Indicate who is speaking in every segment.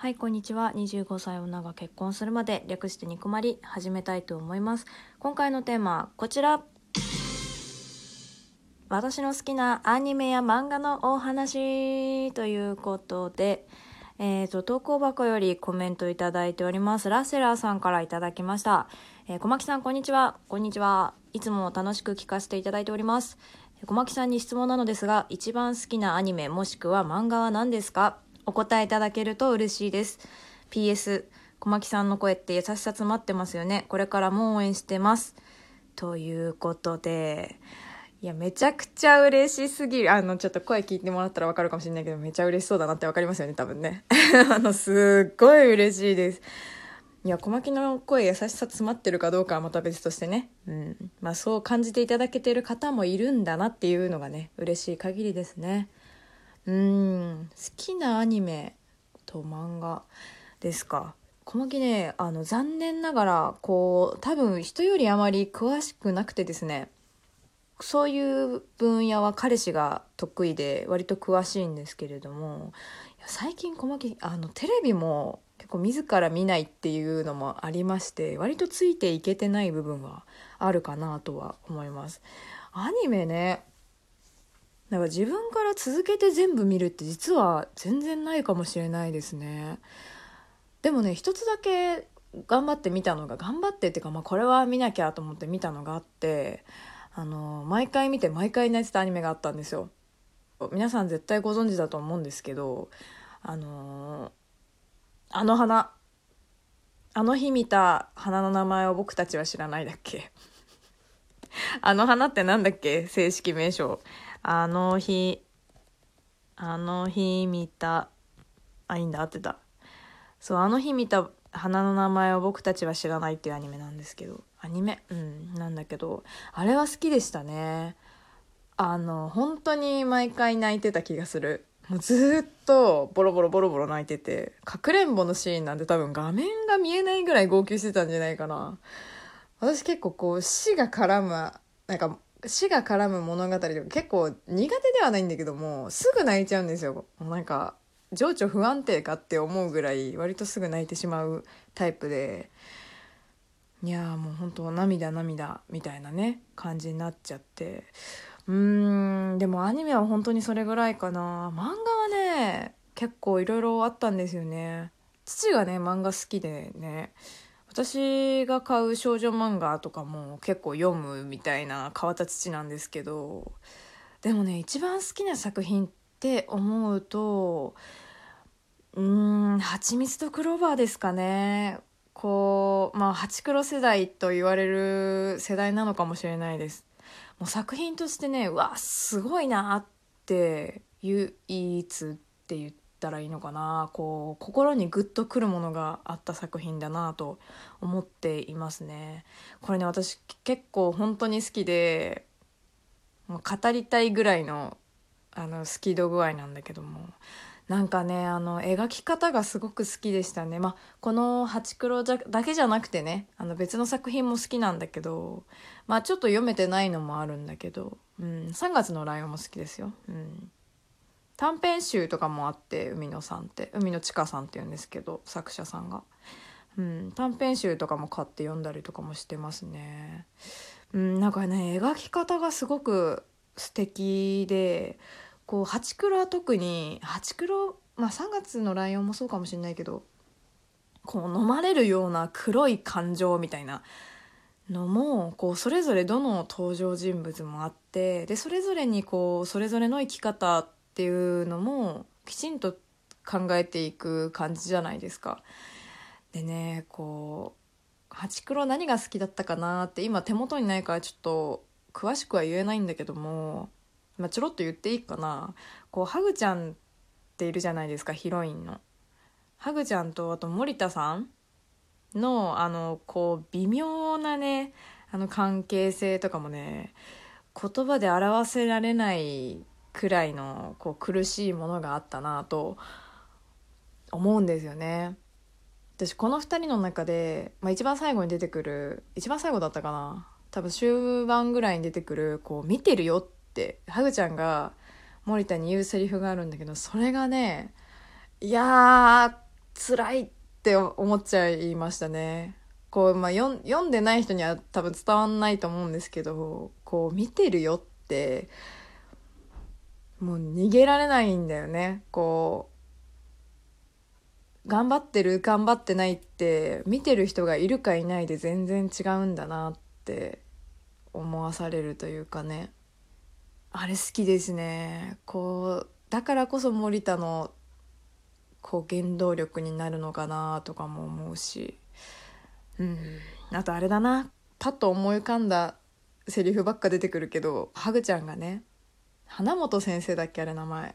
Speaker 1: はい、こんにちは。25歳女が結婚するまで略してニコマリ始めたいと思います。今回のテーマはこちら。私の好きなアニメや漫画のお話ということで、えーと、投稿箱よりコメントいただいております。ラッセラーさんからいただきました。えー、小牧さん、こんにちは。こんにちは。いつも楽しく聞かせていただいております。小牧さんに質問なのですが、一番好きなアニメもしくは漫画は何ですか？お答えいただけると嬉しいです。PS、小牧さんの声って優しさ詰まってますよね。これからも応援してます。ということで、いや、めちゃくちゃ嬉しすぎる。あの、ちょっと声聞いてもらったらわかるかもしれないけど、めちゃ嬉しそうだなってわかりますよね、多分ね。あの、すっごい嬉しいです。いや、小牧の声優しさ詰まってるかどうかはまた別としてね。うん。まあ、そう感じていただけてる方もいるんだなっていうのがね、嬉しい限りですね。うん好きなアニメと漫画ですか？小牧ねあの残念ながらこう多分人よりあまり詳しくなくてですねそういう分野は彼氏が得意で割と詳しいんですけれども最近小牧あのテレビも結構自ら見ないっていうのもありまして割とついていけてない部分はあるかなとは思います。アニメねだから自分から続けて全部見るって実は全然ないかもしれないですね。でもね一つだけ頑張って見たのが頑張ってっていうか、まあ、これは見なきゃと思って見たのがあってあの毎回見て毎回泣いてたアニメがあったんですよ。皆さん絶対ご存知だと思うんですけどあのあの花あの日見た花の名前を僕たちは知らないだっけあの花ってなんだっけ？正式名称あの日、あの日見た、あ、いいんだ、合ってた。そう、あの日見た花の名前を僕たちは知らないっていうアニメなんですけど、アニメ？うん、なんだけど、あれは好きでしたね。あの、本当に毎回泣いてた気がする。もうずっとボロボロボロボロ泣いてて、かくれんぼのシーンなんて多分画面が見えないぐらい号泣してたんじゃないかな。私結構こう死が絡む、なんか死が絡む物語で結構苦手ではないんだけどもすぐ泣いちゃうんですよ。なんか情緒不安定かって思うぐらい割とすぐ泣いてしまうタイプで。いやもう本当涙涙みたいなね感じになっちゃって。うーんでもアニメは本当にそれぐらいかな。漫画はね結構いろいろあったんですよね。父がね漫画好きでね。私が買う少女漫画とかも結構読むみたいな変わった父なんですけどでもね一番好きな作品って思うとうん「はちみつとクローバー」ですかね。こうまあハチクロ世代と言われる世代なのかもしれないです。もう作品としてねうわすごいなって唯一って言ってったらいいのかな。こう心にグッとくるものがあった作品だなと思っていますね。これね私結構本当に好きでもう語りたいぐらいのあの好き度具合なんだけども。なんかねあの描き方がすごく好きでしたね。まあこの「ハチクロ」だけじゃなくてねあの別の作品も好きなんだけどまあちょっと読めてないのもあるんだけど、うん、3月のライオンも好きですよ。うん。短編集とかもあって海野さんって海野千佳さんっていうんですけど作者さんが、うん、短編集とかも買って読んだりとかもしてますね、うん、なんかね描き方がすごく素敵でこうハチクロは特にハチクロまあ3月のライオンもそうかもしれないけどこう飲まれるような黒い感情みたいなのもこうそれぞれどの登場人物もあってでそれぞれにこうそれぞれの生き方っていうのもきちんと考えていく感じじゃないですか。でねこうハチクロ何が好きだったかなって今手元にないからちょっと詳しくは言えないんだけども、まあ、ちょろっと言っていいかなこうハグちゃんっているじゃないですかヒロインの。ハグちゃんとあと森田さんのあのこう微妙なねあの関係性とかもね言葉で表せられないくらいのこう苦しいものがあったなと思うんですよね。私この2人の中で、まあ、一番最後に出てくる一番最後だったかな多分終盤ぐらいに出てくるこう見てるよってハグちゃんが森田に言うセリフがあるんだけどそれがねいやー辛いって思っちゃいましたね。こう、まあ、読んでない人には多分伝わんないと思うんですけど、こう、見てるよって、もう逃げられないんだよね。こう、頑張ってる、頑張ってないって、見てる人がいるかいないで全然違うんだなって思わされるというかね。あれ好きですね。こう、だからこそ森田のこう原動力になるのかなとかも思うしうんあとあれだなパッと思い浮かんだセリフばっか出てくるけどハグちゃんがね花本先生だっけあれ名前。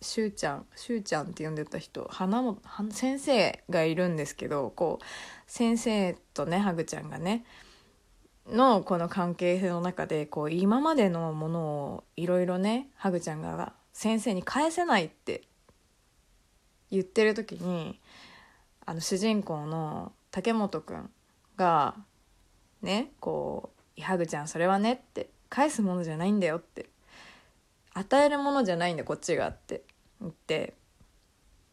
Speaker 1: しゅうちゃん。しゅうちゃんって呼んでた人。花本先生がいるんですけどこう先生とねハグちゃんがねのこの関係性の中でこう今までのものをいろいろねハグちゃんが先生に返せないって言ってる時にあの主人公の竹本くんがねこう「ハグちゃんそれはね」って「返すものじゃないんだよ」って「与えるものじゃないんだこっちが」って言って。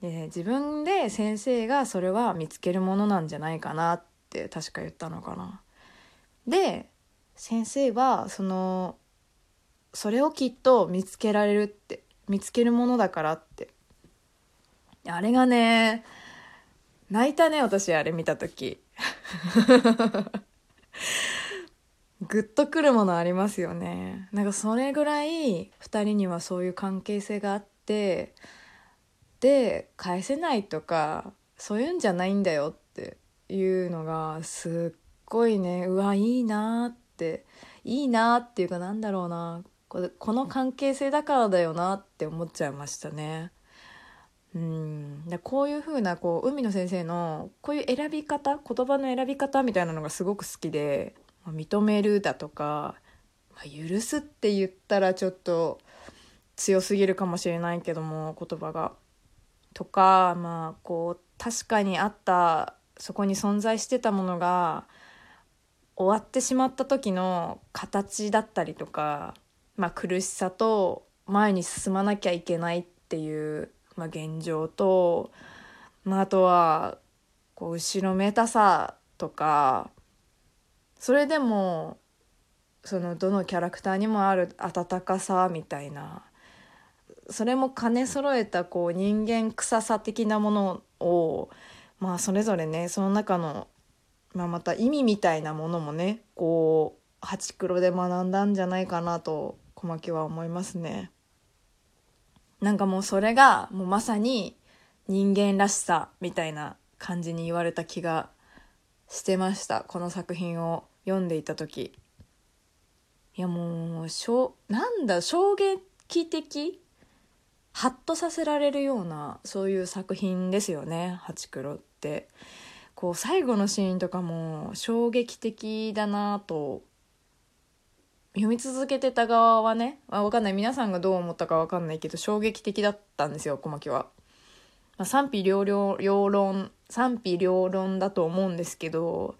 Speaker 1: で自分で先生がそれは見つけるものなんじゃないかなって確か言ったのかな。で先生はそのそれをきっと見つけられるって見つけるものだからって。あれがね、泣いたね、私、あれ見たとき。ぐっとくるものありますよね。なんかそれぐらい2人にはそういう関係性があって、で、返せないとか、そういうんじゃないんだよっていうのがすっごいね、うわ、いいなって、いいなっていうかなんだろうな、これこの関係性だからだよなって思っちゃいましたね。うんでこういう風なこう海野先生のこういう選び方言葉の選び方みたいなのがすごく好きで「、認める」だとか、まあ、許すって言ったらちょっと強すぎるかもしれないけども言葉が。とかまあこう確かにあったそこに存在してたものが終わってしまった時の形だったりとか、まあ、苦しさと前に進まなきゃいけないっていうまあ、現状と、まあ、あとはこう後ろめたさとかそれでもそのどのキャラクターにもある温かさみたいなそれも兼ね揃えたこう人間臭さ的なものをまあそれぞれねその中の、まあ、また意味みたいなものもねこうハチクロで学んだんじゃないかなと小牧は思いますね。なんかもうそれがもうまさに人間らしさみたいな感じに言われた気がしてましたこの作品を読んでいた時いやもうしょなんだ衝撃的ハッとさせられるようなそういう作品ですよね「ハチクロ」ってこう最後のシーンとかも衝撃的だなと読み続けてた側はね、あ、分かんない皆さんがどう思ったか分かんないけど衝撃的だったんですよ小牧は。賛否両論賛否両論だと思うんですけど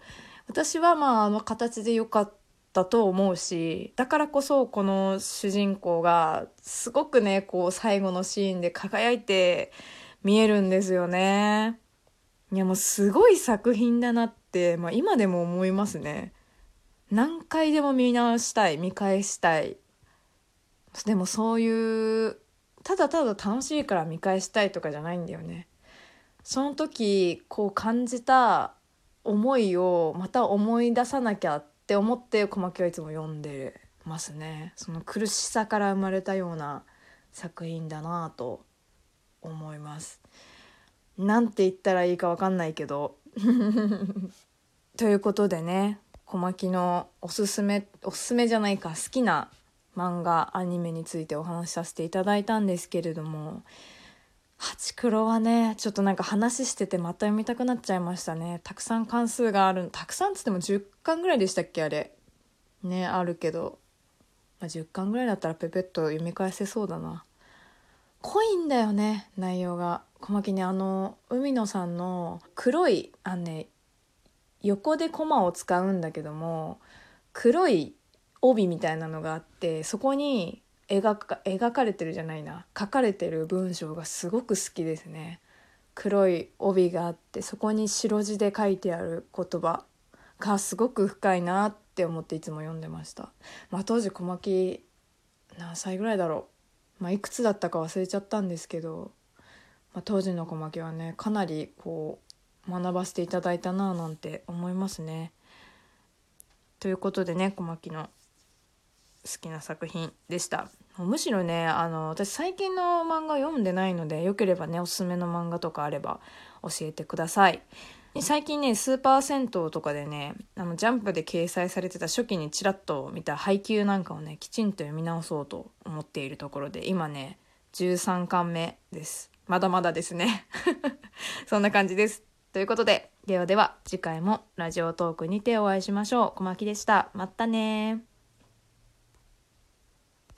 Speaker 1: 私はまああの形で良かったと思うしだからこそこの主人公がすごくねこう最後のシーンで輝いて見えるんですよね。いやもうすごい作品だなって、まあ、今でも思いますね。何回でも見直したい見返したいでもそういうただただ楽しいから見返したいとかじゃないんだよねその時こう感じた思いをまた思い出さなきゃって思って小牧はいつも読んでますね。その苦しさから生まれたような作品だなと思います。なんて言ったらいいか分かんないけど。ということでね小牧のおすすめおすすめじゃないか好きな漫画アニメについてお話しさせていただいたんですけれども「ハチクロ」はねちょっとなんか話しててまた読みたくなっちゃいましたね。たくさん関数があるたくさんつっても10巻ぐらいでしたっけあれ。ねあるけど、まあ、10巻ぐらいだったらペペッと読み返せそうだな。濃いんだよね内容が。小牧にあの海野さんの黒いあのね横でコマを使うんだけども黒い帯みたいなのがあってそこに描か描かれてるじゃないな書かれてる文章がすごく好きですね。黒い帯があってそこに白字で書いてある言葉がすごく深いなって思っていつも読んでました。まあ、当時小牧何歳ぐらいだろう、まあ、いくつだったか忘れちゃったんですけど、まあ、当時の小牧はねかなりこう学ばせていただいたななんて思いますね。ということでね小牧の好きな作品でした。むしろねあの私最近の漫画読んでないのでよければねおすすめの漫画とかあれば教えてください。最近ねスーパー銭湯とかでねあのジャンプで掲載されてた初期にちらっと見た配給なんかをねきちんと読み直そうと思っているところで今ね13巻目です。まだまだですね。そんな感じです。ということでではでは次回もラジオトークにてお会いしましょう。小牧でした。またね